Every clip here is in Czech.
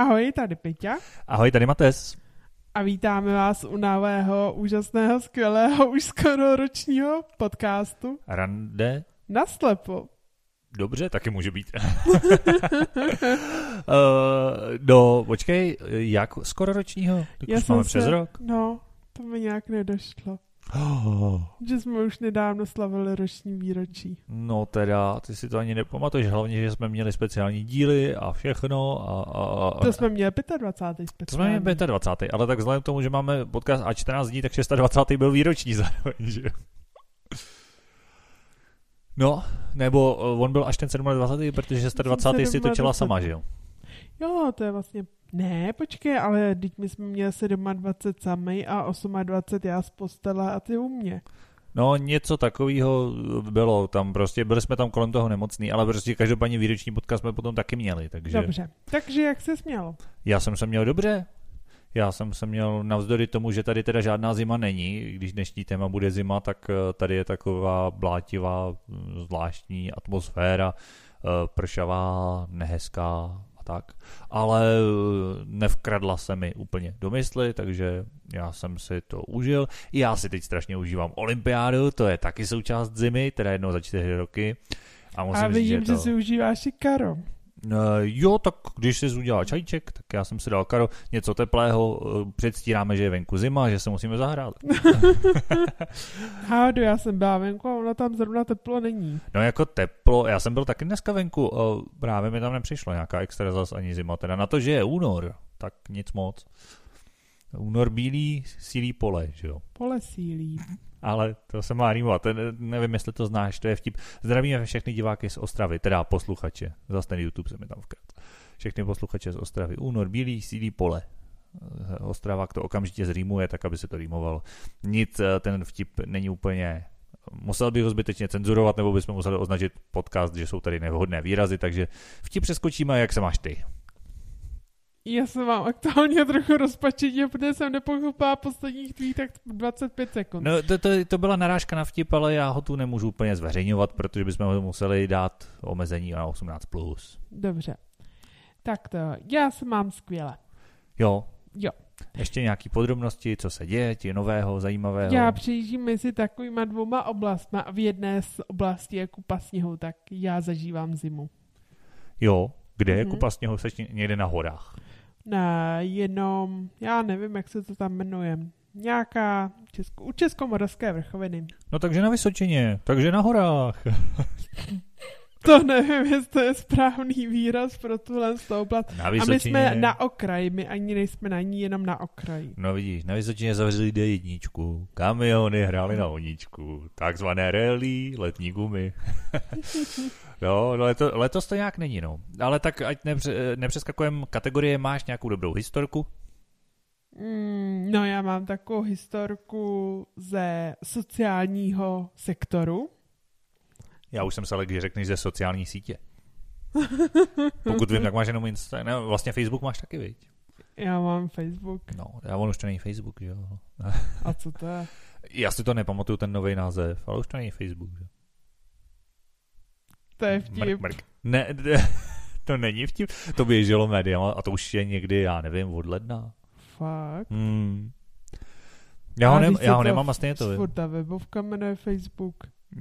Ahoj, tady Peťa. Ahoj, tady Mates. A vítáme vás u nového, úžasného, skvělého, už skoro ročního podcastu. Rande? Naslepo. Dobře, taky může být. uh, no, počkej, jak skoro ročního? Tak Já už máme se, přes rok. No, to mi nějak nedošlo. Oh. Že jsme už nedávno slavili roční výročí. No teda, ty si to ani nepamatuješ, hlavně, že jsme měli speciální díly a všechno. A, a, a... To jsme měli 25. speciální. To jsme měli 25. Ale tak vzhledem k tomu, že máme podcast a 14 dní, tak 26. byl výroční zároveň, že No, nebo on byl až ten 27. protože 26. si točila sama, že jo? Jo, to je vlastně ne, počkej, ale teď my jsme měli 27 sami a 28 já z postele a ty u mě. No něco takového bylo tam prostě, byli jsme tam kolem toho nemocný, ale prostě každopádně výroční podcast jsme potom taky měli, takže... Dobře, takže jak jsi měl? Já jsem se měl dobře, já jsem se měl navzdory tomu, že tady teda žádná zima není, když dnešní téma bude zima, tak eh, tady je taková blátivá, hm, zvláštní atmosféra, eh, pršavá, nehezká, tak, ale eh, nevkradla se mi úplně do mysli, takže já jsem si to užil. Já si teď strašně užívám olympiádu, to je taky součást zimy, teda jednou za čtyři roky. A, musím a vidím, říct, že, to... že si užíváš i karo. Uh, jo, tak když jsi udělal čajček, tak já jsem si dal karo něco teplého, uh, předstíráme, že je venku zima, že se musíme zahrát. Hádu, já jsem byla venku a ono tam zrovna teplo není. No jako teplo, já jsem byl taky dneska venku, uh, právě mi tam nepřišlo nějaká extra zas ani zima, teda na to, že je únor, tak nic moc. Únor bílý, sílí pole, že jo? Pole sílí ale to se má rýmovat. Nevím, jestli to znáš, to je vtip. Zdravíme všechny diváky z Ostravy, teda posluchače. Zase ten YouTube se mi tam vkrát. Všechny posluchače z Ostravy. Únor, bílý, sílí pole. Ostrava to okamžitě zrýmuje, tak aby se to rýmovalo. Nic, eh, ten vtip není úplně musel bych ho zbytečně cenzurovat, nebo bychom museli označit podcast, že jsou tady nevhodné výrazy, takže vtip přeskočíme, jak se máš ty. Já jsem mám aktuálně trochu rozpačitě, protože jsem nepochopila posledních tvých tak 25 sekund. No, to, to, to byla narážka na vtip, ale já ho tu nemůžu úplně zveřejňovat, protože bychom ho museli dát omezení na 18+. Plus. Dobře. Tak to, já se mám skvěle. Jo. Jo. Ještě nějaký podrobnosti, co se děje, ti nového, zajímavého? Já přejíždím mezi takovýma dvouma oblastmi a v jedné z oblastí je kupa sněhu, tak já zažívám zimu. Jo, kde je mm-hmm. kupa sněhu? Jsi někde na horách? Ne, jenom, já nevím, jak se to tam jmenuje. Nějaká česko, u Českomoravské vrchoviny. No takže na Vysočině, takže na horách. to nevím, jestli to je správný výraz pro tuhle oblast. Na A my jsme na okraji, my ani nejsme na ní, jenom na okraji. No vidíš, na Vysočině zavřeli D1, kamiony hrály na oníčku, takzvané rally, letní gumy. Jo, no, leto, letos to nějak není, no. Ale tak ať nepře, nepřeskakujeme kategorie, máš nějakou dobrou historku? Mm, no já mám takovou historku ze sociálního sektoru. Já už jsem se ale, když řekneš ze sociální sítě. Pokud vím, tak máš jenom Insta, ne, vlastně Facebook máš taky, viď? Já mám Facebook. No, já on už to není Facebook, jo. A co to je? Já si to nepamatuju, ten nový název, ale už to není Facebook, že? To je vtip. Mrk, mrk. Ne, ne, to není vtip. To běželo média a to už je někdy, já nevím, od ledna. Fakt? Hmm. Já, ho, ne, já ho nemám a stejně to vím. ta webovka jmenuje Facebook.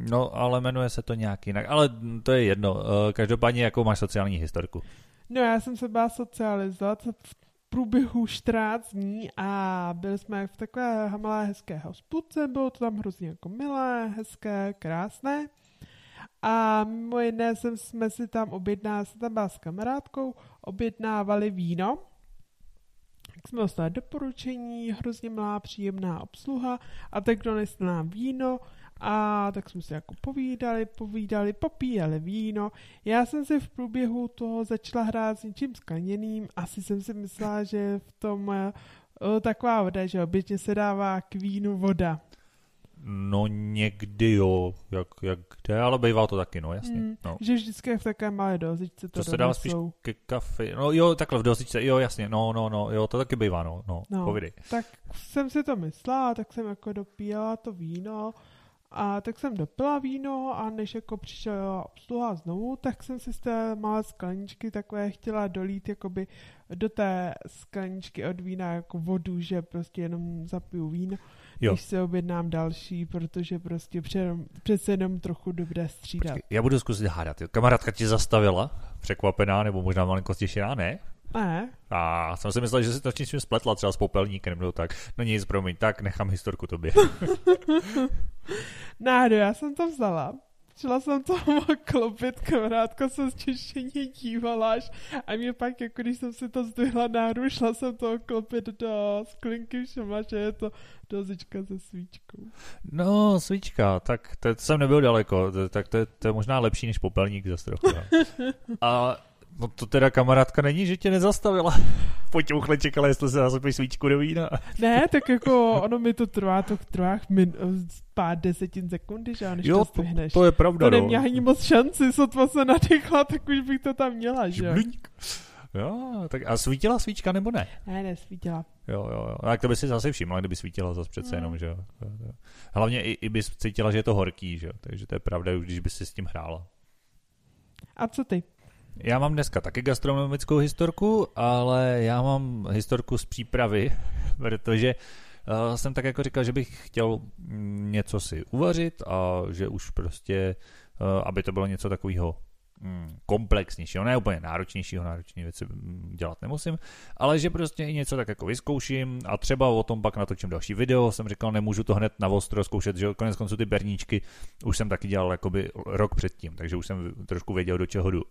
No, ale jmenuje se to nějak jinak. Ale to je jedno. Eh, každopádně, jakou máš sociální historku? No, já jsem se byla socializovat v průběhu 14 dní a byli jsme v takové malé hezké hospůdce, bylo to tam hrozně jako milé, hezké, krásné. A mimo jiné jsem, jsme si tam objednali, jsem tam byla s kamarádkou, objednávali víno. Tak jsme dostali doporučení, hrozně milá, příjemná obsluha a tak donesli nám víno a tak jsme si jako povídali, povídali, popíjeli víno. Já jsem si v průběhu toho začala hrát s něčím skleněným, asi jsem si myslela, že v tom uh, taková voda, že obětně se dává k vínu voda. No někdy jo, jak, jak kde, ale bývá to taky, no jasně. Mm, no. Že vždycky v takové malé dozičce to, to se dá spíš ke kafe, no jo, takhle v dozičce, jo jasně, no, no, no, jo, to taky bývá, no, no, no. Tak jsem si to myslela, tak jsem jako dopíjela to víno A tak jsem dopila víno a než jako přišla obsluha znovu, tak jsem si z té malé skleničky takové chtěla dolít jakoby do té skleničky od vína jako vodu, že prostě jenom zapiju víno, jo. když se objednám další, protože prostě přece jenom trochu dobré střídat. Počkej, já budu zkusit hádat. Kamarádka ti zastavila, překvapená nebo možná malinko stěšená, ne? Ne. A jsem si myslel, že si to čím spletla třeba s popelníkem nebo tak. No nic, promiň, tak nechám historku tobě. Nádo, já jsem to vzala. Šla jsem to klopit, kamarádka se zčešeně dívala až a mě pak, jako když jsem si to zdvihla náru, šla jsem to klopit do sklinky, všimla, že je to dozička se svíčkou. No, svíčka, tak to, to jsem nebyl daleko, to, tak to, je, to je možná lepší než popelník za trochu. A No to teda kamarádka není, že tě nezastavila. Potěuchle čekala, jestli se zasypeš svíčku do vína. Ne, tak jako ono mi to trvá, to trvá min, pár desetin sekundy, že než jo, to to, to je pravda, To no. neměla ani moc šanci, sotva se nadechla, tak už bych to tam měla, že Jo, tak a svítila svíčka nebo ne? Ne, nesvítila. Jo, jo, jo. Tak to by si zase všimla, kdyby svítila zase přece no. jenom, že jo. Hlavně i, i bys cítila, že je to horký, že jo. Takže to je pravda, už když bys si s tím hrála. A co ty? Já mám dneska taky gastronomickou historku, ale já mám historku z přípravy, protože uh, jsem tak jako říkal, že bych chtěl mm, něco si uvařit a že už prostě, uh, aby to bylo něco takového mm, komplexnějšího, ne úplně náročnějšího, náročné věci mm, dělat nemusím, ale že prostě i něco tak jako vyzkouším a třeba o tom pak natočím další video, jsem říkal, nemůžu to hned na ostro zkoušet, že konec konců ty berníčky už jsem taky dělal jakoby rok předtím, takže už jsem trošku věděl, do čeho jdu.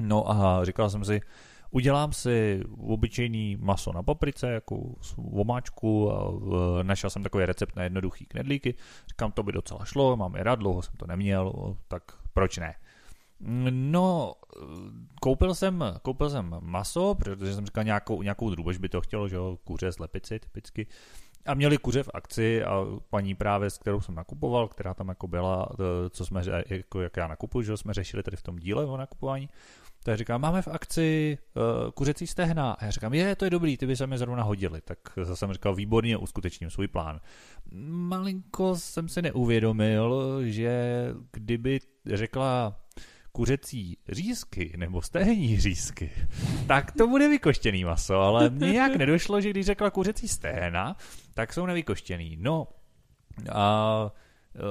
No a říkal jsem si, udělám si obyčejný maso na paprice, jako omáčku a našel jsem takový recept na jednoduchý knedlíky. Říkám, to by docela šlo, mám je rád, dlouho jsem to neměl, tak proč ne? No, koupil jsem, koupil jsem maso, protože jsem říkal nějakou, nějakou drůbež by to chtělo, že jo, kuře, slepici typicky. A měli kuře v akci a paní právě, s kterou jsem nakupoval, která tam jako byla, co jsme, jako jak já nakupuju, že jsme řešili tady v tom díle o nakupování, tak říká, máme v akci uh, kuřecí stehna. A já říkám, je, to je dobrý, ty by se mi zrovna hodili. Tak zase jsem říkal, výborně, uskutečním svůj plán. Malinko jsem si neuvědomil, že kdyby řekla kuřecí řízky nebo stehní řízky, tak to bude vykoštěný maso, ale nějak nedošlo, že když řekla kuřecí stehna, tak jsou nevykoštěný. No, a Eh,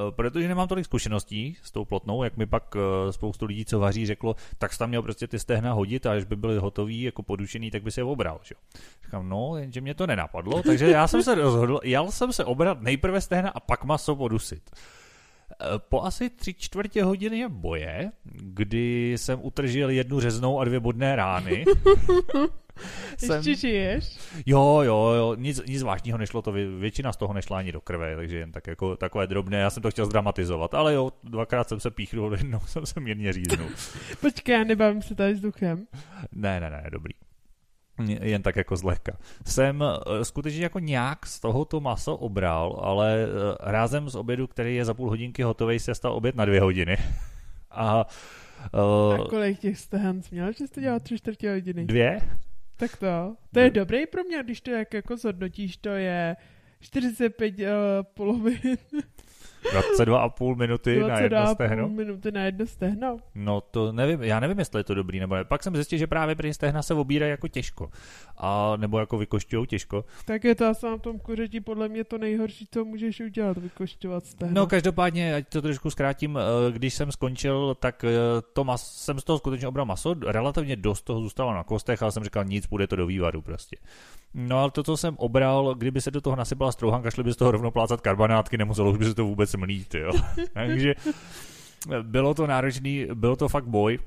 protože nemám tolik zkušeností s tou plotnou, jak mi pak eh, spoustu lidí, co vaří, řeklo, tak jsi tam měl prostě ty stehna hodit a až by byly hotový, jako podušený, tak by se je obral. Že? Říkám, no, jenže mě to nenapadlo, takže já jsem se rozhodl, jel jsem se obrat nejprve stehna a pak maso podusit. Po asi tři čtvrtě hodiny boje, kdy jsem utržil jednu řeznou a dvě bodné rány, jsem... Ještě žiješ? Jo, jo, jo, nic, nic zvláštního nešlo, to většina z toho nešla ani do krve, takže jen tak jako takové drobné, já jsem to chtěl zdramatizovat, ale jo, dvakrát jsem se píchnul, jednou jsem se mírně říznul. Počkej, já nebavím se tady s duchem. Ne, ne, ne, dobrý jen tak jako zlehka. Jsem eh, skutečně jako nějak z tohoto maso obral, ale eh, rázem z obědu, který je za půl hodinky hotový, se stal oběd na dvě hodiny. A, uh, a kolik těch stehen měl, že jste dělal tři čtvrtě hodiny? Dvě? Tak to. To je dobrý pro mě, když to jak jako zhodnotíš, to je 45 uh, polovin. 22,5 minuty na jedno stehno. minuty na jedno stehno. No to nevím, já nevím, jestli je to dobrý nebo ne. Pak jsem zjistil, že právě při stehna se obírají jako těžko. A, nebo jako vykošťují těžko. Tak je to asi na tom kuřeti podle mě to nejhorší, co můžeš udělat, vykošťovat stehno. No každopádně, ať to trošku zkrátím, eh, když jsem skončil, tak eh, to mas, jsem z toho skutečně obral maso, relativně dost toho zůstalo na kostech, ale jsem říkal, nic, bude to do vývaru prostě. No ale to, co jsem obral, kdyby se do toho nasypala strouhanka, šli by z toho rovnou plácat karbanátky, nemuselo už by se to vůbec mlít, jo. Takže bylo to náročný, bylo to fakt boj.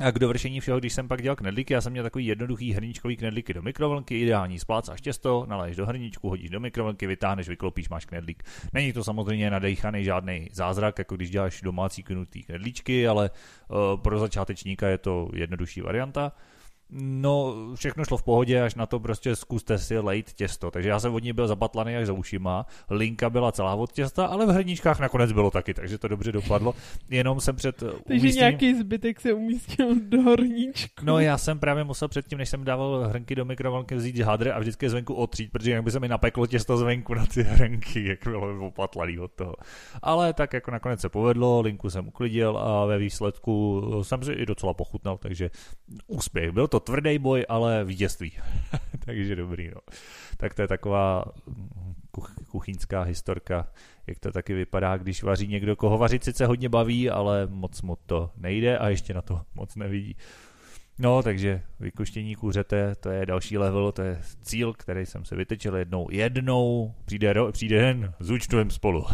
A k dovršení všeho, když jsem pak dělal knedlíky, já jsem měl takový jednoduchý hrníčkový knedlíky do mikrovlnky, ideální splácáš těsto, naleješ do hrníčku, hodíš do mikrovlnky, vytáhneš, vyklopíš, máš knedlík. Není to samozřejmě nadejchaný žádný zázrak, jako když děláš domácí knutý knedlíčky, ale uh, pro začátečníka je to jednodušší varianta. No, všechno šlo v pohodě, až na to prostě zkuste si lejt těsto. Takže já jsem od ní byl zabatlaný až za ušima, linka byla celá od těsta, ale v hrníčkách nakonec bylo taky, takže to dobře dopadlo. Jenom jsem před Takže umístěním... nějaký zbytek se umístil do hrníčku. No, já jsem právě musel předtím, než jsem dával hrnky do mikrovlnky, vzít hadr a vždycky zvenku otřít, protože jinak by se mi napeklo těsto zvenku na ty hrnky, jak bylo opatlaný od toho. Ale tak jako nakonec se povedlo, linku jsem uklidil a ve výsledku jsem si i docela pochutnal, takže úspěch. Byl to to tvrdý boj, ale vítězství. Takže dobrý, no. Tak to je taková kuch, kuchyňská historka, jak to taky vypadá, když vaří někdo, koho vařit sice hodně baví, ale moc mu to nejde a ještě na to moc nevidí. No, takže vykuštění kuřete, to je další level, to je cíl, který jsem se vytečil jednou. Jednou přijde, ro, přijde den, zúčtujeme spolu.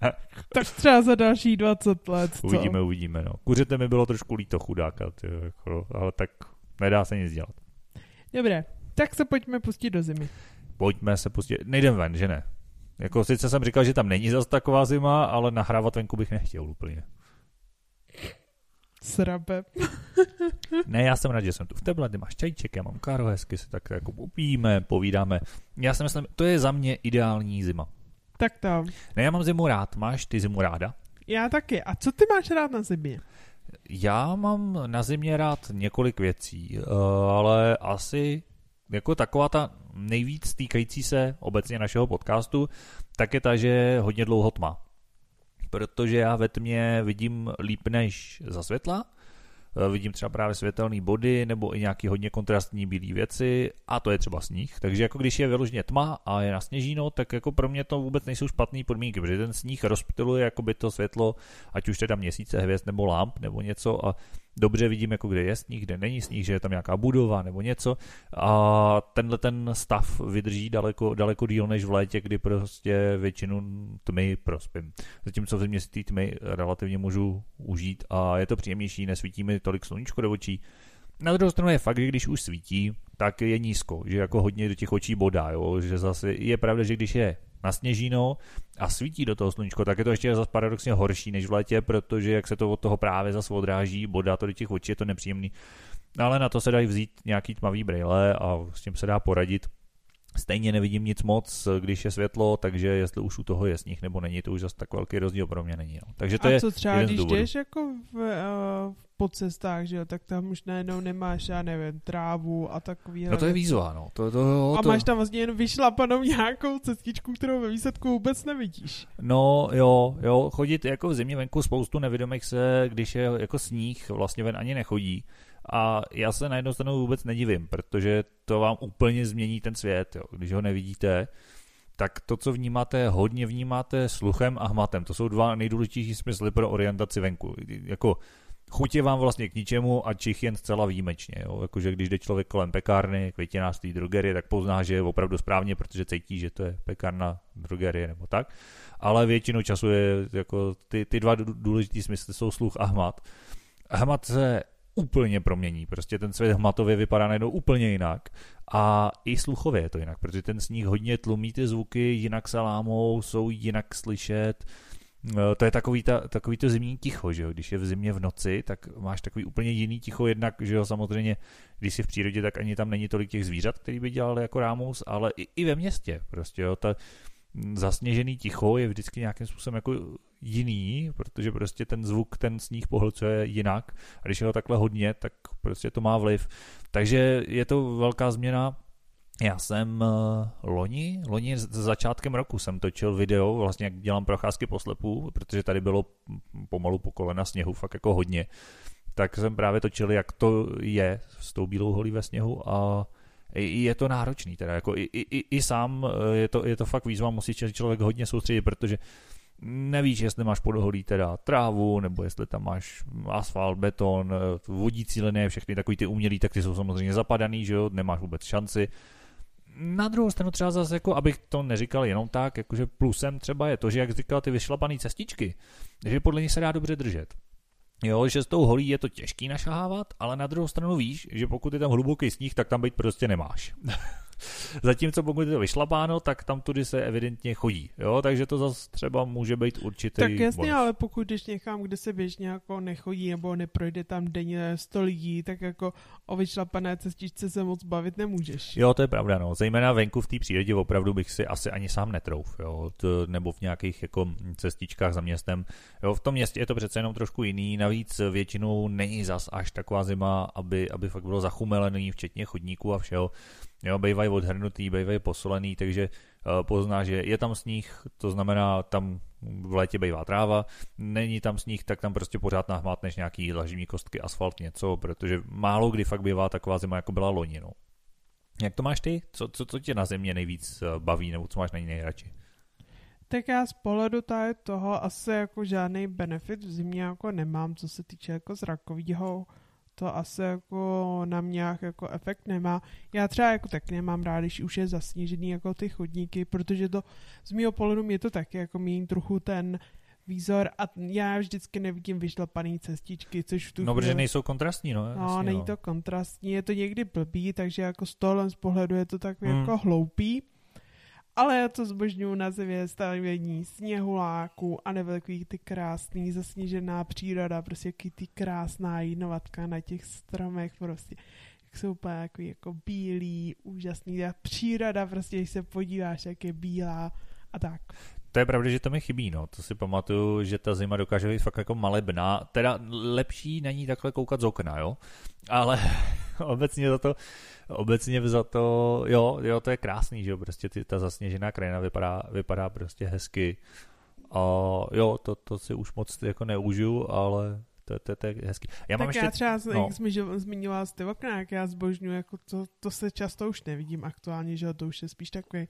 tak třeba za další 20 let, co? Uvidíme, uvidíme, no. Kuřete mi bylo trošku líto chudáka, tyjo, jako, ale tak Nedá se nic dělat. Dobré, tak se pojďme pustit do zimy. Pojďme se pustit. Nejdem ven, že ne? Jako sice jsem říkal, že tam není zase taková zima, ale nahrávat venku bych nechtěl úplně. Srabe. ne, já jsem rád, že jsem tu v tebe, ty máš čajček, já mám káro, hezky se tak jako popíme, povídáme. Já si myslím, to je za mě ideální zima. Tak to. Ne, já mám zimu rád. Máš ty zimu ráda? Já taky. A co ty máš rád na zimě? Já mám na zimě rád několik věcí, eh, ale asi jako taková ta nejvíc týkající se obecně našeho podcastu, tak je ta, že hodně dlouho tma. Protože já ve tmě vidím líp než za světla, vidím třeba právě světelné body nebo i nějaký hodně kontrastní bílé věci a to je třeba sníh. Takže jako když je vyloženě tma a je na sněžíno, tak jako pro mě to vůbec nejsou špatné podmínky, protože ten sníh rozptiluje jakoby to světlo, ať už teda měsíce, hvězd nebo lamp nebo něco a dobře vidím, jako kde je sníh, kde není sníh, že je tam nějaká budova nebo něco a tenhle ten stav vydrží daleko, daleko díl než v létě, kdy prostě většinu tmy prospím. Zatímco v zimě si tmy relativně můžu užít a je to příjemnější, nesvítí mi tolik sluníčko do očí. Na druhou stranu je fakt, že když už svítí, tak je nízko, že jako hodně do těch očí bodá, jo? že zase je pravda, že když je na sněžino a svítí do toho sluníčko, tak je to ještě zase paradoxně horší než v létě, protože jak se to od toho právě zase odráží, bodá to do těch očí, je to nepříjemný. Ale na to se dají vzít nějaký tmavý brýle a s tím se dá poradit. Stejně nevidím nic moc, když je světlo, takže jestli už u toho je sníh nebo není, to už zase tak velký rozdíl pro mě není. No. Takže to a je co třeba, když jdeš jako v, uh, po cestách, že jo, tak tam už najednou nemáš, já nevím, trávu a takový. No to je výzva, no. To, to, to, a máš tam vlastně jen vyšlapanou nějakou cestičku, kterou ve výsledku vůbec nevidíš. No jo, jo, chodit jako v zimě venku spoustu nevědomých se, když je jako sníh, vlastně ven ani nechodí. A já se na jednu stranu vůbec nedivím, protože to vám úplně změní ten svět, jo. když ho nevidíte tak to, co vnímáte, hodně vnímáte sluchem a hmatem. To jsou dva nejdůležitější smysly pro orientaci venku. Jako chuť je vám vlastně k ničemu a čich jen zcela výjimečně. Jo? Jakože když jde člověk kolem pekárny, květinářství, drogerie, tak pozná, že je opravdu správně, protože cítí, že to je pekárna, drogerie nebo tak. Ale většinou času je jako ty, ty dva důležitý smysly jsou sluch a hmat. Hmat se úplně promění. Prostě ten svět hmatově vypadá najednou úplně jinak. A i sluchově je to jinak, protože ten sníh hodně tlumí ty zvuky, jinak se lámou, jsou jinak slyšet. Eh, to je takový, ta, takový to zimní ticho, že jo? Když je v zimě v noci, tak máš takový úplně jiný ticho, jednak, že jo, samozřejmě, když jsi v přírodě, tak ani tam není tolik těch zvířat, který by dělali jako rámus, ale i, i ve městě, prostě, jo, ta, zasněžený ticho je vždycky nějakým způsobem jako jiný, protože prostě ten zvuk, ten sníh pohlcuje jinak a když je ho takhle hodně, tak prostě to má vliv. Takže je to velká změna. Já jsem uh, loni, loni s začátkem roku jsem točil video, vlastně jak dělám procházky po slepu, protože tady bylo pomalu po kolena sněhu, fakt jako hodně. Tak jsem právě točil, jak to je s tou bílou holí ve sněhu a je to náročný, teda jako i, i, i sám eh, je to, je to fakt výzva, musí člověk hodně soustředit, protože nevíš, jestli máš podholí teda trávu, nebo jestli tam máš asfalt, beton, eh, vodící linie, všechny takový ty umělý, tak ty jsou samozřejmě zapadaný, že jo, nemáš vůbec šanci. Na druhou stranu třeba zase, jako, abych to neříkal jenom tak, jakože plusem třeba je to, že jak říkal ty vyšlapané cestičky, že podle nich se dá dobře držet. Jo, že s tou holí je to těžký našahávat, ale na druhou stranu víš, že pokud je tam hluboký sníh, tak tam být prostě nemáš. Zatímco pokud je to vyšlapáno, tak tam tudy se evidentně chodí. Jo? Takže to zase třeba může být určitý Tak jasně, bonus. ale pokud jdeš někam, kde se běžně jako nechodí nebo neprojde tam denně 100 lidí, tak jako o vyšlapané cestičce se moc bavit nemůžeš. Jo, to je pravda, no. Zejména venku v té přírodě opravdu bych si asi ani sám netrouf, jo. To, nebo v nějakých jako cestičkách za městem. Jo, v tom městě je to přece jenom trošku jiný, navíc většinou není zas až taková zima, aby, aby fakt bylo zachumelený, včetně chodníků a všeho. Jo, bývají odhrnutý, bývají posolený, takže uh, pozná, že je tam sníh, to znamená, tam v létě bývá tráva, není tam sníh, tak tam prostě pořád nahmátneš nějaký laživní kostky, asfalt, něco, protože málo kdy fakt bývá taková zima, jako byla loni, no. Jak to máš ty? Co, co, co tě na země nejvíc eh, baví, nebo co máš na ní nejradši? Tak já z pohledu tady toho asi jako žádný benefit v zimě jako nemám, co se týče jako zrakového to asi jako na mě jako efekt nemá. Já třeba jako tak nemám rád, když už je zasněžený jako ty chodníky, protože to z mého pohledu mě to taky jako mění trochu ten výzor a já vždycky nevidím vyšlapaný cestičky, což v tu No, protože nejsou kontrastní, no. No, jasně, není no. to kontrastní, je to někdy blbý, takže jako z tohle z pohledu je to tak hmm. jako hloupý. Ale já to zbožňuji na země stavění sněhuláků a nebo takový ty krásný zasněžená příroda, prostě jaký ty krásná jinovatka na těch stromech prostě jak jsou úplně jako, jako bílý, úžasný. A příroda prostě, když se podíváš, jak je bílá a tak. To je pravda, že to mi chybí, no. To si pamatuju, že ta zima dokáže být fakt jako malebná. Teda lepší na ní takhle koukat z okna, jo. Ale obecně za to, obecně za to, jo, jo, to je krásný, že jo, prostě ty, ta zasněžená krajina vypadá, vypadá prostě hezky. A jo, to, to si už moc jako neužiju, ale to, to, to je hezký. Já tak mám já ještě, třeba, no. jak jsme zmiňoval z ty okna, jak já zbožňuji, jako to, to se často už nevidím aktuálně, že jo, to už je spíš takový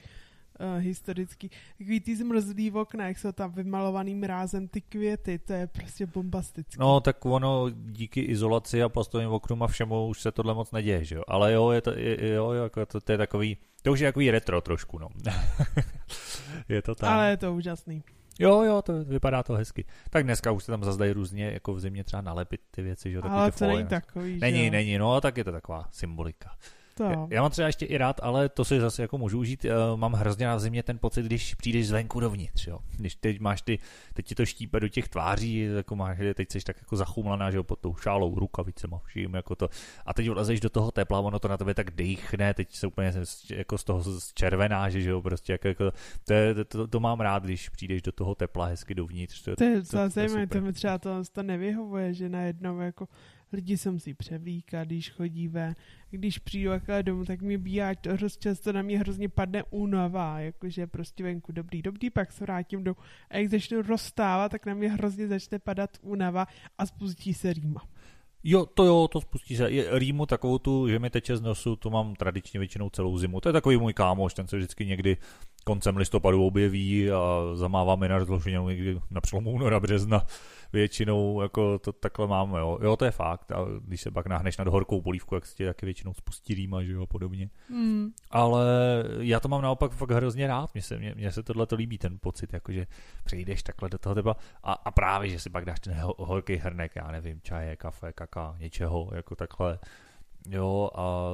uh, historický. Takový ty zmrzlý okna, jak jsou tam vymalovaným rázem ty květy, to je prostě bombastické. No, tak ono díky izolaci a plastovým oknům a všemu už se tohle moc neděje, že jo? Ale jo, je to, je, jo, jako to, to, je takový, to už je takový retro trošku, no. je to tam. Ale je to úžasný. Jo, jo, to vypadá to hezky. Tak dneska už se tam zazdají různě, jako v zimě třeba nalepit ty věci, že jo? Ale to není takový, Není, že? není, no, tak je to taková symbolika. To. Já, já mám třeba ještě i rád, ale to si zase jako můžu užít. Uh, mám hrozně na zimě ten pocit, když přijdeš zvenku dovnitř. Jo. Když teď máš ty, teď ti to štípe do těch tváří, jako máš, teď jsi tak jako zachumlaná, že jo, pod tou šálou, rukavicema, vším, jako to. A teď vlezeš do toho tepla, ono to na tebe tak dechne, teď se úplně jako z toho červená, že, jo, prostě jako, jako to, to, to, to, mám rád, když přijdeš do toho tepla hezky dovnitř. To, to je zajímavé, to mi třeba to, to nevyhovuje, že najednou jako lidi se musí převlíkat, když chodí ven. Když přijdu takhle domů, tak mi bývá to hrozně často na mě hrozně padne únava, jakože prostě venku dobrý, dobrý, pak se vrátím domů a jak začnu rozstávat, tak na mě hrozně začne padat únava a spustí se rýma. Jo, to jo, to spustí se. Rýmu takovou tu, že mi teče z nosu, to mám tradičně většinou celou zimu. To je takový můj kámoš, ten se vždycky někdy koncem listopadu objeví a zamává mi na rozloženou někdy na přelomu února, března většinou jako to takhle máme, jo. Jo, to je fakt. A když se pak nahneš nad horkou polívku, jak se tě taky většinou spustí rýma, že jo, a podobně. Mm. Ale já to mám naopak fakt hrozně rád. Mně se, mně, mně se tohle to líbí, ten pocit, jakože přejdeš takhle do toho teba a, a právě, že si pak dáš ten horký hrnek, já nevím, čaje, kafe, kaka, něčeho, jako takhle Jo, a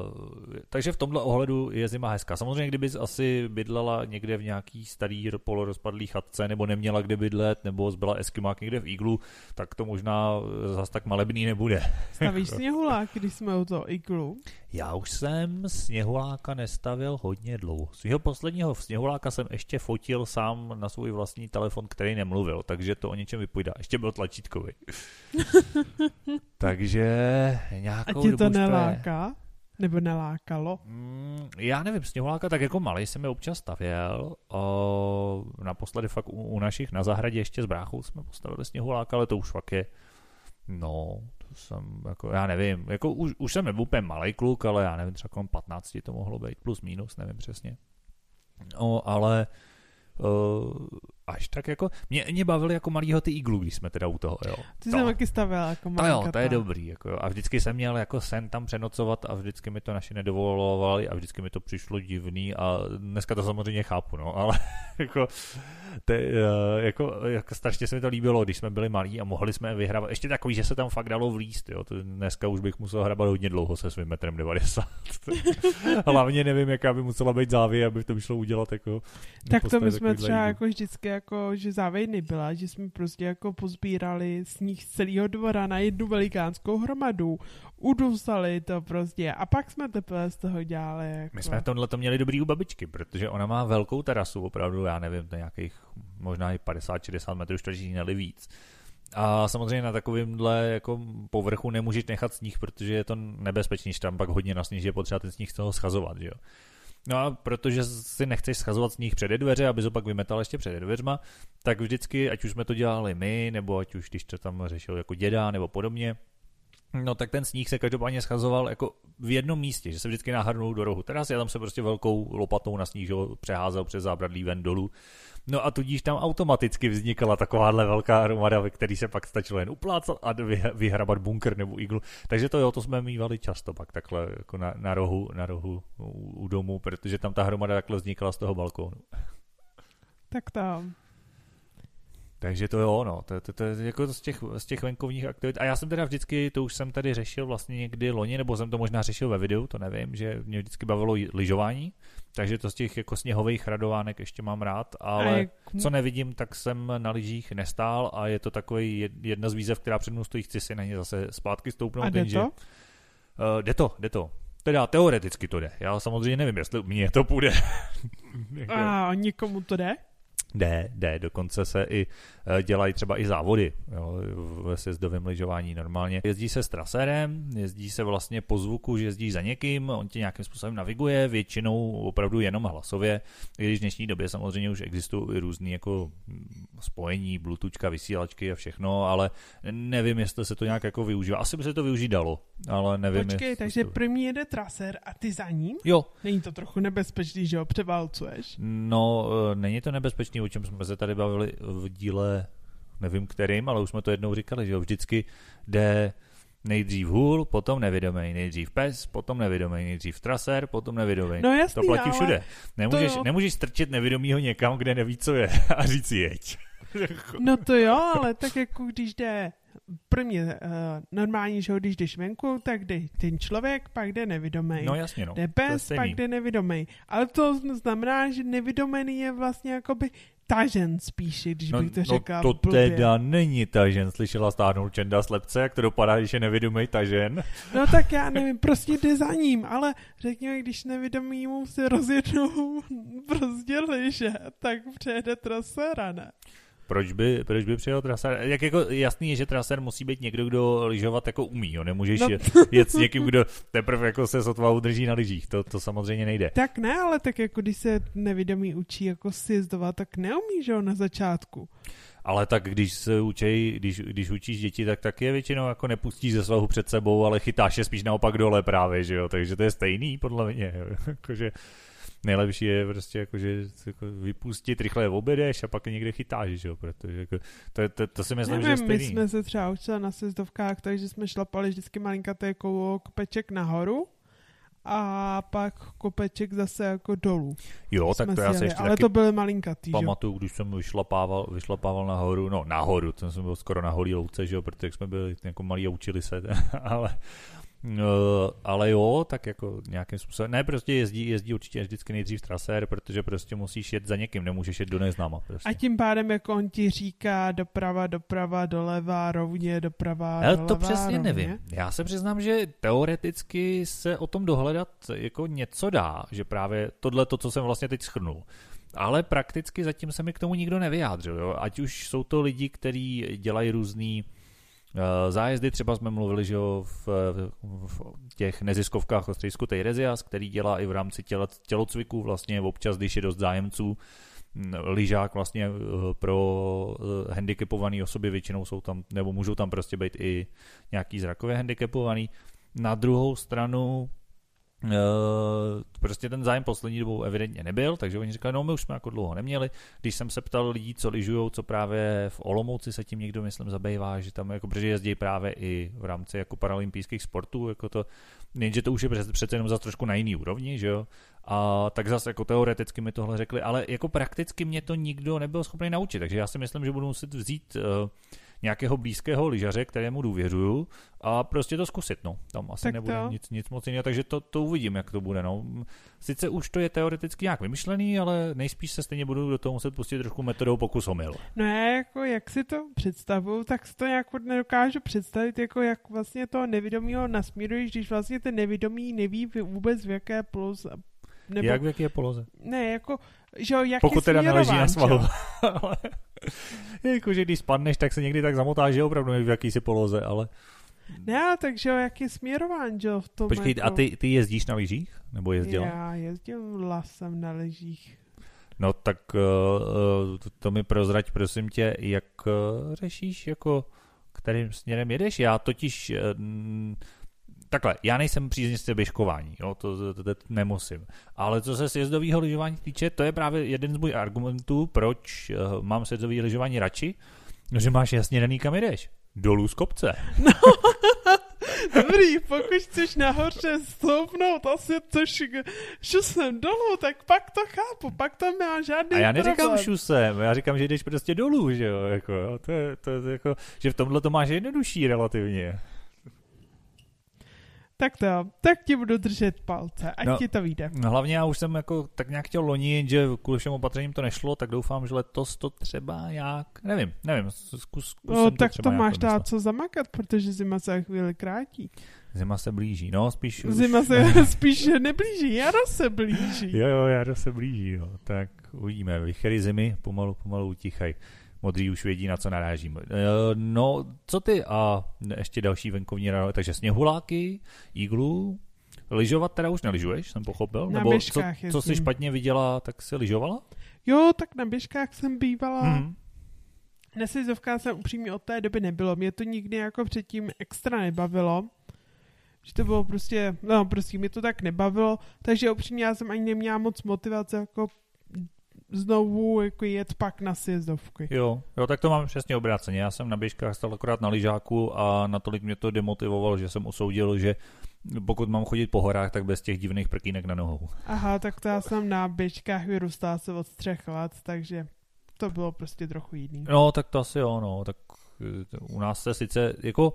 takže v tomhle ohledu je zima hezká. Samozřejmě, kdyby asi bydlela někde v nějaký starý polorozpadlý chatce, nebo neměla kde bydlet, nebo zbyla eskimák někde v iglu, tak to možná zas tak malebný nebude. Stavíš sněhulák, když jsme u toho iglu? Já už jsem sněhuláka nestavil hodně dlouho. Svého posledního sněhuláka jsem ještě fotil sám na svůj vlastní telefon, který nemluvil, takže to o něčem vypovídá. Ještě byl tlačítkový. takže nějakou A tě to neláká? Nebo nelákalo? Mm, já nevím, sněhuláka tak jako malý jsem je občas stavěl. O, naposledy fakt u, u našich na zahradě ještě s bráchou jsme postavili sněhuláka, ale to už fakt je No, to jsem, jako, já nevím, jako už, už jsem nebyl úplně malý kluk, ale já nevím, třeba kolem 15 to mohlo být, plus minus, nevím přesně. No, ale uh, až tak jako, mě, mě bavily jako malýho ty iglu, když jsme teda u toho, jo. Ty to. jsem taky stavila jako To jo, to je dobrý, jako jo. A vždycky jsem měl jako sen tam přenocovat a vždycky mi to naši nedovolovali a vždycky mi to přišlo divný a dneska to samozřejmě chápu, no, ale jako, te, uh, jako, jako strašně se mi to líbilo, když jsme byli malí a mohli jsme vyhrávat. Ještě takový, že se tam fakt dalo vlíst, jo. To dneska už bych musel hrabat hodně dlouho se svým metrem 90. Hlavně nevím, jaká by musela být závě, aby to šlo udělat jako. Tak to my jsme třeba jako vždycky jako, že závej nebyla, že jsme prostě jako pozbírali sníh z celého dvora na jednu velikánskou hromadu, udusali to prostě a pak jsme teprve z toho dělali. Jako. My jsme tohle to měli dobrý u babičky, protože ona má velkou terasu, opravdu, já nevím, to nějakých možná i 50-60 metrů čtverečních, neli víc. A samozřejmě na takovémhle jako povrchu nemůžeš nechat sníh, protože je to nebezpečný, že tam pak hodně nasněží, je potřeba ten sníh z toho schazovat, že jo. No a protože si nechceš schazovat sníh před dveře, aby to pak vymetal ještě před dveřma, tak vždycky, ať už jsme to dělali my, nebo ať už když to tam řešil jako děda nebo podobně, No tak ten sníh se každopádně schazoval jako v jednom místě, že se vždycky nahrnul do rohu. Teraz já tam se prostě velkou lopatou na sníh přeházel přes zábradlí ven dolů. No a tudíž tam automaticky vznikala takováhle velká hromada, ve který se pak stačilo jen uplácat a vyhrabat bunkr nebo iglu. Takže to jo, to jsme mývali často pak takhle jako na, na rohu, na rohu u, u domu, protože tam ta hromada takhle vznikala z toho balkónu. Tak tam. Takže to jo, no, to, to, to je jako z těch, z těch venkovních aktivit. A já jsem teda vždycky, to už jsem tady řešil vlastně někdy loni, nebo jsem to možná řešil ve videu, to nevím, že mě vždycky bavilo lyžování, takže to z těch jako sněhových radovánek ještě mám rád, ale jak... co nevidím, tak jsem na lyžích nestál a je to takový jedna z výzev, která před mnou stojí, chci si na ně zase zpátky stoupnout. A jde to? Uh, jde to, jde to. Teda teoreticky to jde. Já samozřejmě nevím, jestli mně to půjde. a někomu to jde? Jde, jde, dokonce se i eh, dělají třeba i závody jo, ve sjezdovém lyžování normálně. Jezdí se s trasérem, jezdí se vlastně po zvuku, že jezdí za někým, on tě nějakým způsobem naviguje, většinou opravdu jenom hlasově, i když v dnešní době samozřejmě už existují i různé jako hm, spojení, bluetoothka, vysílačky a všechno, ale nevím, jestli se to nějak jako využívá. Asi by se to využít dalo, ale nevím. Počkej, takže to... první jede trasér a ty za ním? Jo. Není to trochu nebezpečný, že ho převálcuješ? No, eh, není to nebezpečný, o čem jsme se tady bavili v díle, nevím kterým, ale už jsme to jednou říkali, že jo, vždycky jde nejdřív hůl, potom nevědomý, nejdřív pes, potom nevědomý, nejdřív traser, potom nevědomý. No jasný, to platí všude. Nemůžeš, to... nemůžeš strčit nevědomýho někam, kde neví, co je a říct jeď. no to jo, ale tak jako když jde prvně uh, normálně, že když jdeš venku, tak jde ten člověk, pak jde nevědomý. No jasně, no. Jde pes, pak jde nevědomý. Ale to znamená, že nevědomý je vlastně jakoby tažen spíše, když no, bych to řekla. No to blbě. teda není tažen. Slyšela stáhnout Čenda slepce, jak to dopadá, když je nevědomý tažen? No tak já nevím, prostě jde za ním, ale řekněme, když nevědomý mu se rozjednou prostě liže, tak přejede trasera, ne? Proč by, proč by přijel traser? Jak jako jasný je, že traser musí být někdo, kdo lyžovat jako umí, jo? Nemůžeš no. jet, jet s někým, kdo teprve jako se sotva udrží na lyžích. To, to samozřejmě nejde. Tak ne, ale tak jako když se nevědomí učí jako sjezdovat, tak neumí, že jo, na začátku. Ale tak když se učí, když, když učíš děti, tak tak je většinou jako nepustíš ze svahu před sebou, ale chytáš je spíš naopak dole právě, že jo, takže to je stejný podle mě, jakože nejlepší je prostě jako, že jako vypustit, rychle objedeš a pak někde chytáš, že jo, protože jako, to, to, to, si myslím, Nevím, že je stejný. My jsme se třeba učili na sezdovkách, takže jsme šlapali vždycky malinkaté kopeček nahoru a pak kopeček zase jako dolů. Jo, tak to já se ještě Ale to byly malinkatý, Pamatuju, když jsem vyšlapával, vyšlapával nahoru, no nahoru, ten jsem byl skoro na holý louce, že jo, protože jsme byli jako malí a učili se, ale ale jo, tak jako nějakým způsobem. Ne, prostě jezdí, jezdí určitě vždycky nejdřív trasér, protože prostě musíš jet za někým, nemůžeš jet do neznáma. Prostě. A tím pádem, jako on ti říká doprava, doprava, doleva, rovně, doprava, Ale doleva, to přesně rovně. nevím. Já se přiznám, že teoreticky se o tom dohledat jako něco dá, že právě tohle to, co jsem vlastně teď schrnul. Ale prakticky zatím se mi k tomu nikdo nevyjádřil. Jo? Ať už jsou to lidi, kteří dělají různý Eh, zájezdy třeba jsme mluvili, že jo, v, v těch neziskovkách o středisku Tejrezias, který dělá i v rámci těle, tělocviku vlastně občas, když je dost zájemců, hm, lyžák vlastně eh, pro eh, handicapované osoby většinou jsou tam, nebo můžou tam prostě být i nějaký zrakově handicapovaný. Na druhou stranu Uh, prostě ten zájem poslední dobou evidentně nebyl, takže oni říkali, no my už jsme jako dlouho neměli. Když jsem se ptal lidí, co lyžujou, co právě v Olomouci se tím někdo, myslím, zabývá, že tam jako, protože jezdí právě i v rámci jako paralympijských sportů, jako to, jenže to už je přece jenom za trošku na jiný úrovni, že jo. A tak zase jako teoreticky mi tohle řekli, ale jako prakticky mě to nikdo nebyl schopný naučit, takže já si myslím, že budu muset vzít uh, nějakého blízkého lyžaře, kterému důvěřuju a prostě to zkusit, no. Tam asi tak nebude to. nic, nic moc jiného, takže to, to uvidím, jak to bude, no. Sice už to je teoreticky nějak vymyšlený, ale nejspíš se stejně budu do toho muset pustit trošku metodou pokus omyl. No já jako, jak si to představuju, tak si to nějak nedokážu představit, jako jak vlastně to nevědomího nasměruješ, když vlastně ten nevědomý neví vůbec v jaké poloze, nebo, jak v jaké poloze? Ne, jako, že jo, jak Pokud teda neleží na svahu. jako, že když spadneš, tak se někdy tak zamotáš, že opravdu neví v jaký si poloze, ale... Ne, takže jak je směrován, že v tom Počkej, jako... a ty, ty jezdíš na lyžích? Nebo jezdila? Já jezdím lasem na lyžích. No tak uh, to mi prozrať, prosím tě, jak uh, řešíš, jako kterým směrem jedeš? Já totiž uh, takhle, já nejsem příznivce běžkování, jo, to, to, to, to nemusím. Ale co se sjezdového lyžování týče, to je právě jeden z mojich argumentů, proč uh, mám sjezdové lyžování radši, no, že máš jasně daný, kam jdeš. Dolů z kopce. No. Dobrý, pokud chceš nahoře stoupnout asi což šusem dolů, tak pak to chápu, pak tam má žádný A já neříkám problém. šusem, já říkám, že jdeš prostě dolů, že jo, jako, to je, to je jako, že v tomhle to máš jednodušší relativně. Tak to tak ti budu držet palce, ať no, ti to vyjde. No hlavně já už jsem jako tak nějak chtěl loni, že kvůli všem opatřením to nešlo, tak doufám, že letos to třeba jak, nevím, nevím, zkus, zkus No tak to, to máš dát co zamakat, protože zima se chvíli krátí. Zima se blíží, no spíš Zima už... se spíš neblíží, jaro se blíží. jo, jo, jaro se blíží, jo. tak uvidíme, vychery zimy pomalu, pomalu utichají modří už vědí, na co narážím. Eh, no, co ty a ještě další venkovní rado, takže sněhuláky, iglu, lyžovat teda už nelyžuješ, jsem pochopil? Na Nebo co, co jsi špatně viděla, tak si lyžovala? Jo, tak na běžkách jsem bývala. Hmm. Na sezovkách jsem upřímně od té doby nebylo. Mě to nikdy jako předtím extra nebavilo. Že to bylo prostě, no prostě mě to tak nebavilo, takže upřímně já jsem ani neměla moc motivace jako znovu jako jet pak na sjezdovky. Jo, jo, tak to mám přesně obráceně. Já jsem na běžkách stal akorát na lyžáku a natolik mě to demotivovalo, že jsem usoudil, že pokud mám chodit po horách, tak bez těch divných prkínek na nohou. Aha, tak to já jsem na běžkách vyrůstala se od třech let, takže to bylo prostě trochu jiný. No, tak to asi jo, no, tak eh, u nás se sice jako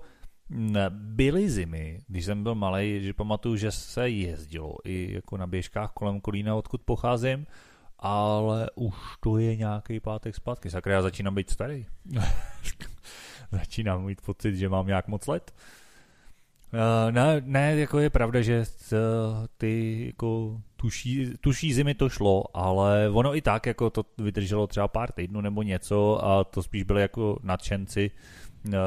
byly zimy, když jsem byl malý, že pamatuju, že se jezdilo i jako na běžkách kolem Kolína, odkud pocházím, ale už to je nějaký pátek zpátky. Sakra, já začínám být starý. začínám mít pocit, že mám nějak moc let. Uh, ne, ne, jako je pravda, že ty jako tuší, tuší zimy to šlo, ale ono i tak jako to vydrželo třeba pár týdnů nebo něco a to spíš byly jako nadšenci,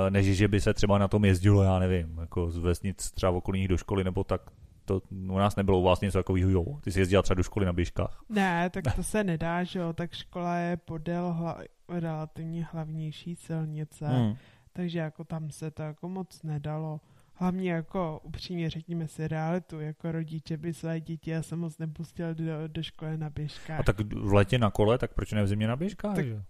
než že by se třeba na tom jezdilo, já nevím, jako z vesnic třeba okolních do školy nebo tak, to u nás nebylo u vás něco takového, jo? Ty jsi jezdila třeba do školy na běžkách? Ne, tak to se nedá, že jo? Tak škola je podél hla, relativně hlavnější silnice, hmm. takže jako tam se to jako moc nedalo. Hlavně jako upřímně řekněme si realitu, jako rodiče by své děti já jsem moc nepustil do, do školy na běžkách. A tak v letě na kole, tak proč ne v zimě na běžkách? Tak že?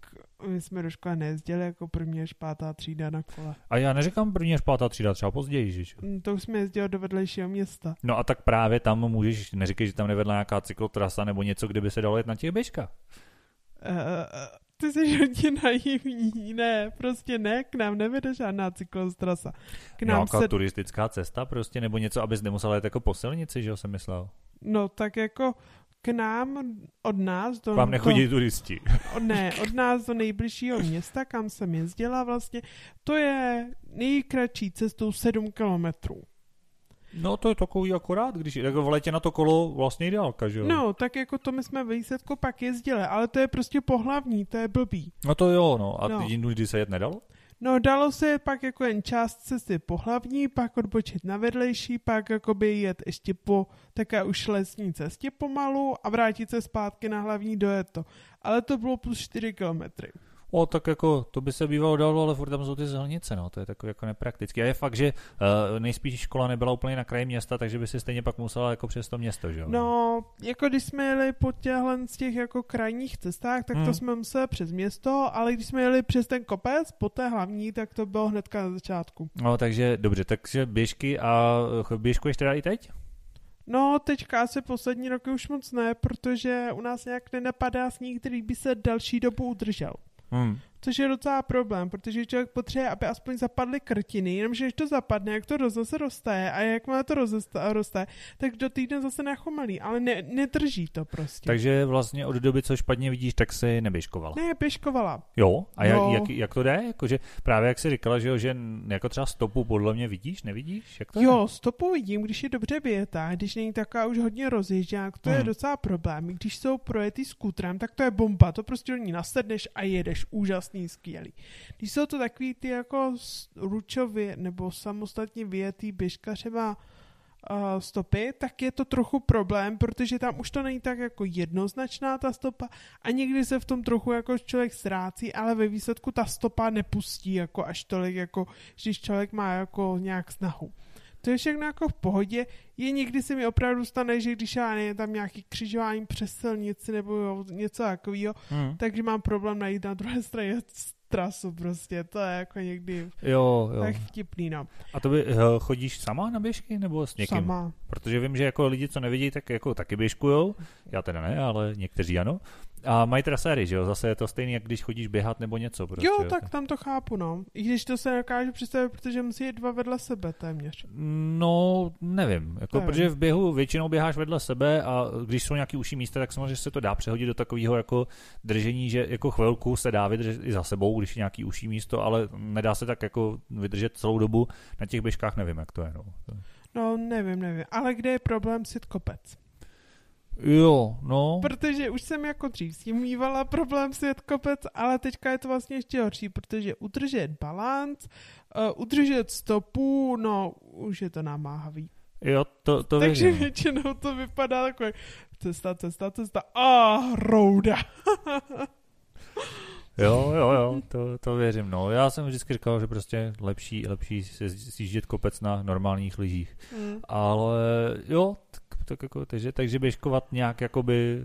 My jsme do školy nejezdili jako první až pátá třída na kole. A já neříkám první až pátá třída, třeba později, že? Mm, to už jsme jezdili do vedlejšího města. No a tak právě tam můžeš, neříkej, že tam nevedla nějaká cyklotrasa nebo něco, kde by se dalo jet na těch běžkách. Uh, ty jsi hodně naivní, ne, prostě ne, k nám nevede žádná cyklotrasa. K nám Nějaká se... turistická cesta prostě, nebo něco, abys nemusel jet jako po silnici, že jo, jsem myslel. No tak jako k nám, od nás do... K vám nechodí do, turisti. Ne, od nás do nejbližšího města, kam jsem jezdila vlastně, to je nejkratší cestou 7 kilometrů. No to je takový akorát, když jako v létě na to kolo vlastně ideálka, že jo? No, tak jako to my jsme výsledku pak jezdili, ale to je prostě pohlavní, to je blbý. No to jo, no. A no. jindy se jet nedalo? No dalo se pak jako jen část cesty po hlavní, pak odbočit na vedlejší, pak jakoby jet ještě po také už lesní cestě pomalu a vrátit se zpátky na hlavní dojet to. Ale to bylo plus 4 kilometry. O, tak jako to by se bývalo dalo, ale furt tam jsou ty zelnice, no, to je takový jako nepraktický. A je fakt, že uh, nejspíš škola nebyla úplně na kraji města, takže by si stejně pak musela jako přes to město, že jo? No, jako když jsme jeli po těchhle z těch jako krajních cestách, tak hmm. to jsme museli přes město, ale když jsme jeli přes ten kopec, po té hlavní, tak to bylo hnedka na začátku. No, takže dobře, takže běžky a eh, běžkuješ teda i teď? No, teďka asi poslední roky už moc ne, protože u nás nějak nenapadá sníh, který by se další dobu udržel. Hmm. Což je docela problém, protože člověk potřebuje, aby aspoň zapadly krtiny, jenomže když to zapadne, jak to zase roste a jak má to roste, tak do týdne zase nachomalí, ale ne, nedrží to prostě. Takže vlastně od doby, co špatně vidíš, tak si neběžkovala. Ne, běžkovala. Jo? A jak, jak, jak, to jde? Jakože právě jak jsi říkala, že, jo, že jako třeba stopu podle mě vidíš, nevidíš? Jak to jo, je? stopu vidím, když je dobře věta, když není taková už hodně rozježděná, to hmm. je docela problém. Když jsou projetý skutrem, tak to je bomba, to prostě do ní nasedneš a jedeš úžasně krásný, skvělý. Když jsou to takový ty jako ručově nebo samostatně vyjetý běžka třeba uh, stopy, tak je to trochu problém, protože tam už to není tak jako jednoznačná ta stopa a někdy se v tom trochu jako člověk ztrácí, ale ve výsledku ta stopa nepustí jako až tolik, jako když člověk má jako nějak snahu. To je všechno jako v pohodě. Je někdy se mi opravdu stane, že když já nevím, tam nějaký křižování přes silnici nebo jo, něco takového, hmm. takže mám problém najít na druhé straně trasu prostě, to je jako někdy jo, jo. tak vtipný, no. A to by, chodíš sama na běžky nebo s někým? Sama. Protože vím, že jako lidi, co nevidí, tak jako taky běžkujou, já teda ne, ale někteří ano. A mají traséry, že jo? Zase je to stejný, jak když chodíš běhat nebo něco. Prostě, jo, tak tam to chápu, no. I když to se nekáže představit, protože musí jít dva vedle sebe téměř. No, nevím. Jako, nevím. Protože v běhu většinou běháš vedle sebe a když jsou nějaký uší místa, tak samozřejmě se to dá přehodit do takového jako držení, že jako chvilku se dá vydržet i za sebou, když je nějaký uší místo, ale nedá se tak jako vydržet celou dobu. Na těch běžkách nevím, jak to je. No, no nevím, nevím. Ale kde je problém sit kopec? Jo, no. Protože už jsem jako dřív s tím mývala problém svět kopec, ale teďka je to vlastně ještě horší, protože udržet balans, uh, udržet stopu, no už je to namáhavý. Jo, to, to Takže věřím. většinou to vypadá takové cesta, cesta, cesta a rouda. Jo, jo, jo, to, to věřím. No, já jsem vždycky říkal, že prostě lepší, lepší se sjíždět kopec na normálních lyžích. Mm. Ale jo, tak, jako, takže, takže běžkovat nějak jakoby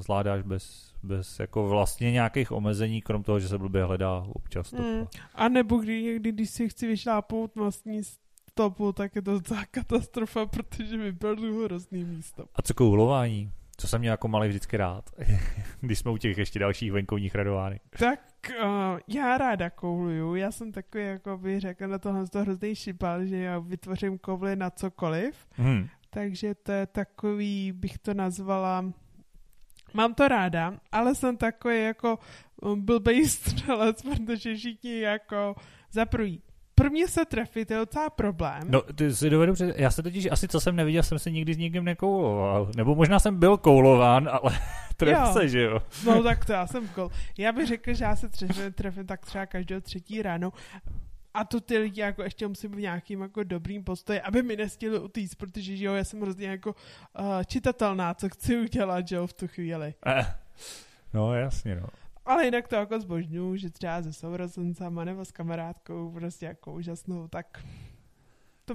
zvládáš bez, bez jako vlastně nějakých omezení, krom toho, že se blbě hledá občas. Mm. A nebo kdy někdy, když si chci vyšlápnout vlastní stopu, tak je to docela katastrofa, protože vypadlo hrozný místo. A co koulování? Co jsem měl jako malý vždycky rád, když jsme u těch ještě dalších venkovních radovánek. Tak uh, já ráda kouluju, já jsem takový, jako bych řekl, na tohle to hrozný šipal, že já vytvořím kouvly na cokoliv, hmm. Takže to je takový, bych to nazvala, mám to ráda, ale jsem takový jako blbej střelec, protože všichni jako zaprují prvně se trefit je docela problém. No, ty si dovedu před... Já se totiž asi, co jsem neviděl, jsem se nikdy s nikým nekouloval. Nebo možná jsem byl koulován, ale tref jo. se, že jo? No tak to já jsem koul. Já bych řekl, že já se trefím, trefím tak třeba každého třetí ráno. A to ty lidi jako ještě musím v nějakým jako dobrým postoji, aby mi nestihli utíct, protože že jo, já jsem hrozně jako uh, čitatelná, co chci udělat, že jo, v tu chvíli. Eh, no jasně, no. Ale jinak to jako zbožňuju, že třeba se sourozencama nebo s kamarádkou prostě jako úžasnou, tak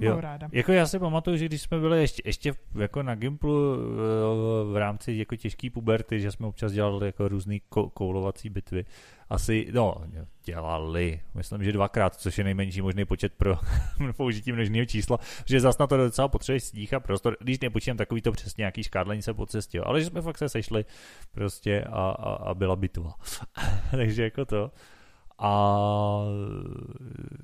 to mám ráda. Jako já si pamatuju, že když jsme byli ještě, ještě jako na Gimplu eh, v rámci jako těžký puberty, že jsme občas dělali jako různé koulovací bitvy, asi, no, dělali, myslím, že dvakrát, což je nejmenší možný počet pro použití množného čísla, že zase na to docela potřebuje sníh a prostor, když nepočítám takový to přesně nějaký škádlení se po cestě, ale že jsme fakt se sešli prostě a, a, a byla bitva. Takže jako to a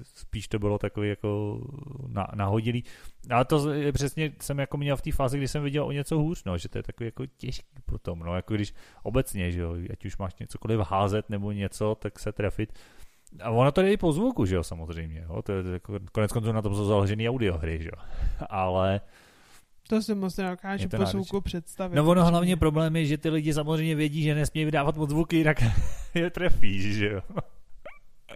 spíš to bylo takový jako na, nahodilý. A to je přesně jsem jako měl v té fázi, kdy jsem viděl o něco hůř, no, že to je takový jako těžký potom, no, jako když obecně, že jo, ať už máš něcokoliv házet nebo něco, tak se trefit. A ono to jde i po zvuku, že jo, samozřejmě, jo, to je, jako, konec konců na tom jsou založený audiohry, že jo, ale to si moc nedokážu po zvuku představit. No ono hlavně problém je, že ty lidi samozřejmě vědí, že nesmí vydávat moc zvuky, jinak je trefíš, že jo.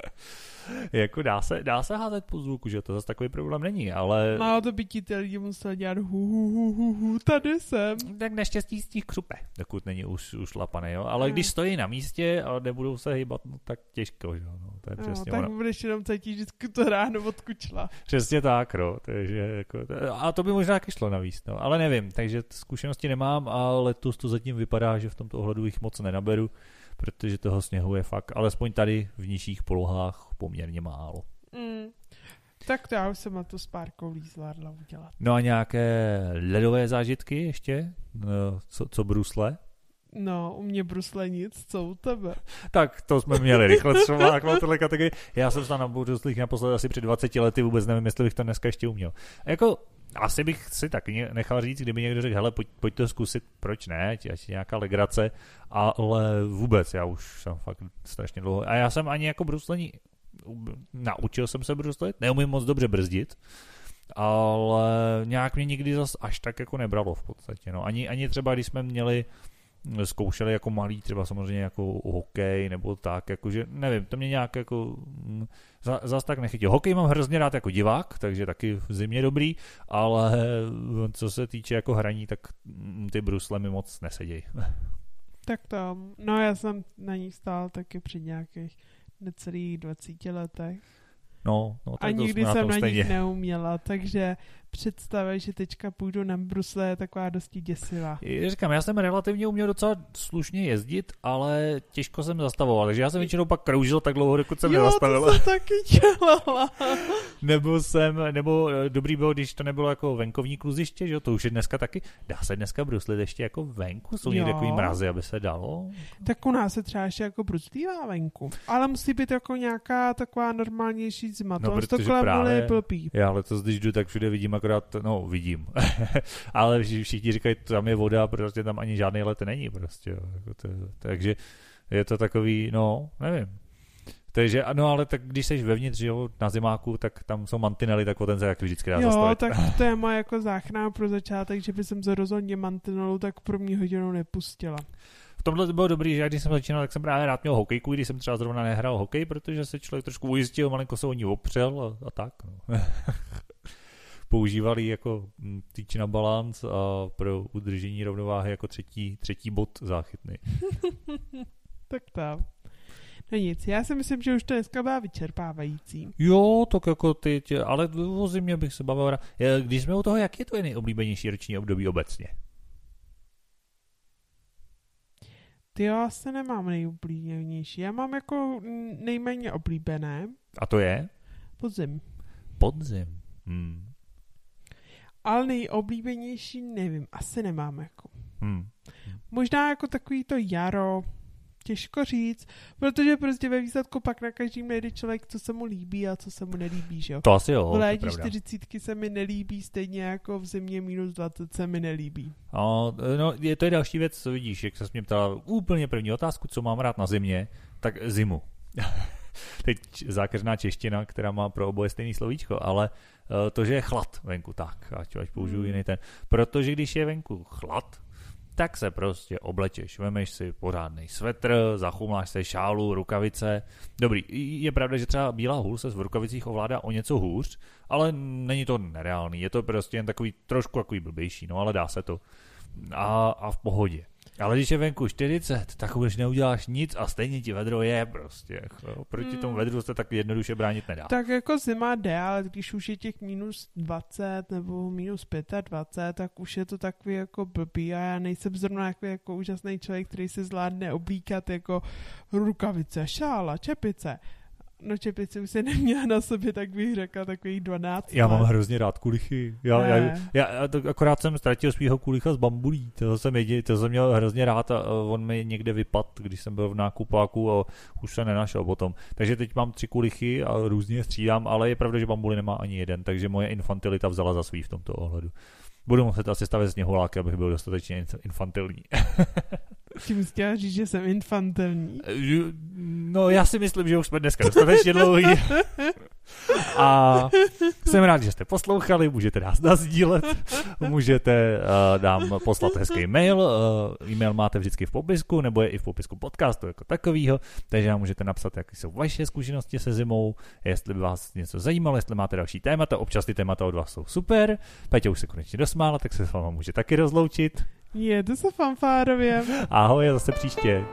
jako dá se, dá se házet po zvuku, že to zase takový problém není, ale... No to by ti ty lidi museli dělat hu, hu, hu, hu, hu, tady jsem. Tak naštěstí z těch křupe, dokud není už, už lapaný, jo. Ale Hmm. když stojí na místě a nebudou se hýbat, no, tak těžko, že jo. No, to je No, přesně tak ono. budeš jenom cítit vždycky to ráno od kučla. Přesně tak, no. Takže jako, a to by možná taky šlo navíc, no. Ale nevím, takže zkušenosti nemám a letos to zatím vypadá, že v tomto ohledu jich moc nenaberu, protože toho sněhu je fakt, alespoň tady v nižších polohách poměrně málo. Mm. Tak to já už jsem na to s pár koulí zvládla udělat. No a nějaké ledové zážitky ještě? No, co, co brusle? No, u mě brusle nic, co u tebe? Tak to jsme měli rychle třeba tohle kategorii. Já jsem se na bruslích naposled asi před 20 lety, vůbec nevím, jestli bych to dneska ještě uměl. Jako, asi bych si taky ně- nechal říct, kdyby někdo řekl, hele, pojď, pojď to zkusit, proč ne, ať nějaká legrace, ale vůbec, já už jsem fakt strašně dlouho. A já jsem ani jako bruslení, naučil jsem se bruslit, neumím moc dobře brzdit, ale nějak mě nikdy zas až tak jako nebralo v podstatě. No. Ani, ani třeba, když jsme měli zkoušeli jako malý, třeba samozřejmě jako hokej nebo tak, jakože nevím, to mě nějak jako mm, za, zas tak nechytil. Hokej mám hrozně rád jako divák, takže taky v zimě dobrý, ale co se týče jako hraní, tak mm, ty brusle mi moc nesedějí. Tak to, no já jsem na ní stál taky před nějakých necelých 20 letech. No, no A tak to nikdy jsem na stejně. nich neuměla, takže představa, že teďka půjdu na brusle je taková dosti děsivá. Já Říkám, já jsem relativně uměl docela slušně jezdit, ale těžko jsem zastavoval, takže já jsem většinou pak kroužil tak dlouho, dokud jsem jo, nezastavil. to jsem taky dělala. nebo jsem, nebo eh, dobrý bylo, když to nebylo jako venkovní kluziště, že jo, to už je dneska taky. Dá se dneska bruslit ještě jako venku? Jsou někde takový mrazy, aby se dalo? Tak u nás se třeba ještě jako bruslívá venku. Ale musí být jako nějaká taková normálnější zima. No, to protože právě- blbý. Já letos, když jdu, tak všude vidím akorát, no vidím, ale vši- všichni říkají, tam je voda, protože tam ani žádný let není prostě, jo. Jako to, takže je to takový, no, nevím. Takže, no ale tak když jsi vevnitř, jo, na zimáku, tak tam jsou mantinely, tak o ten se jak vždycky dá Jo, zastavit. tak to je moje jako záchrana pro začátek, že by jsem se rozhodně mantinelu tak pro mě hodinu nepustila. V tomhle to bylo dobrý, že já když jsem začínal, tak jsem právě rád měl hokejku, když jsem třeba zrovna nehrál hokej, protože se člověk trošku ujistil, malinko se o ní opřel a, a tak. No. Používali jako mm, týč na balans a pro udržení rovnováhy jako třetí, třetí bod záchytný. Tak tam. No nic, já si myslím, že už to dneska byla vyčerpávající. Jo, tak jako ty, tě, ale o zimě bych se bavil. Když jsme u toho, jak je tvoje nejoblíbenější roční období obecně? Ty jo, asi nemám nejoblíbenější. Já mám jako nejméně oblíbené A to je? podzim. Podzim. Hmm. Ale nejoblíbenější nevím, asi nemám jako. Hmm. Možná jako takový to jaro, těžko říct, protože prostě ve výsledku pak na každým najde člověk, co se mu líbí a co se mu nelíbí, že jo. To asi jo, V létě. 40 se mi nelíbí, stejně jako v zimě minus 20 se mi nelíbí. No, no, je, to je další věc, co vidíš, jak se mě ptala úplně první otázku, co mám rád na zimě, tak zimu. Teď zákeřná čeština, která má pro oboje stejný slovíčko, ale eh, to, že je chlad venku, tak, ať, ať použiju Hmm. jiný ten. Protože když je venku chlad, tak se prostě oblečeš, vemeš si pořádný svetr, zachumláš se šálu, rukavice. Dobrý, je pravda, že třeba bílá hůl se v rukavicích ovládá o něco hůř, ale není to nereálný, je to prostě jen takový trošku takový blbější, no ale dá se to. A, a v pohodě. Ale když je venku 40, tak už neuděláš nic a stejně ti vedro je prostě. Jo. Proti Hmm. tomu vedru se tak jednoduše bránit nedá. Tak jako zima jde, ale když už je těch minus 20 nebo minus 25, tak už je to takový jako blbý a já nejsem zrovna jako, jako úžasný člověk, který se zvládne oblíkat jako rukavice, šála, čepice. No čepice už se neměla na sobě, tak bych řekla takových 12 Já mám hrozně rád kulichy. Já, já, Ne. já, já to, akorát jsem ztratil svého kulicha z bambulí. To jsem, jedi, to jsem měl hrozně rád a on mi někde vypad, když jsem byl v nákupáku a už se nenašel potom. Takže teď mám tři kulichy a různě střídám, ale je pravda, že bambuli nemá ani jeden, takže moje infantilita vzala za svý v tomto ohledu. Budu muset asi stavět sněhuláky, abych byl dostatečně inf- infantilní. Tím chtěla říct, že jsem infantilní. No já si myslím, že už jsme dneska dostatečně dlouhý. A jsem rád, že jste poslouchali, můžete nás nazdílet, můžete uh, nám poslat hezký mail, uh, e-mail máte vždycky v popisku, nebo je i v popisku podcastu jako takovýho, takže nám můžete napsat, jaké jsou vaše zkušenosti se zimou, jestli by vás něco zajímalo, jestli máte další témata, občas ty témata od vás jsou super, Petě už se konečně dosmála, tak se s váma může taky rozloučit. Jedu se fanfárově. Ahoj, zase příště.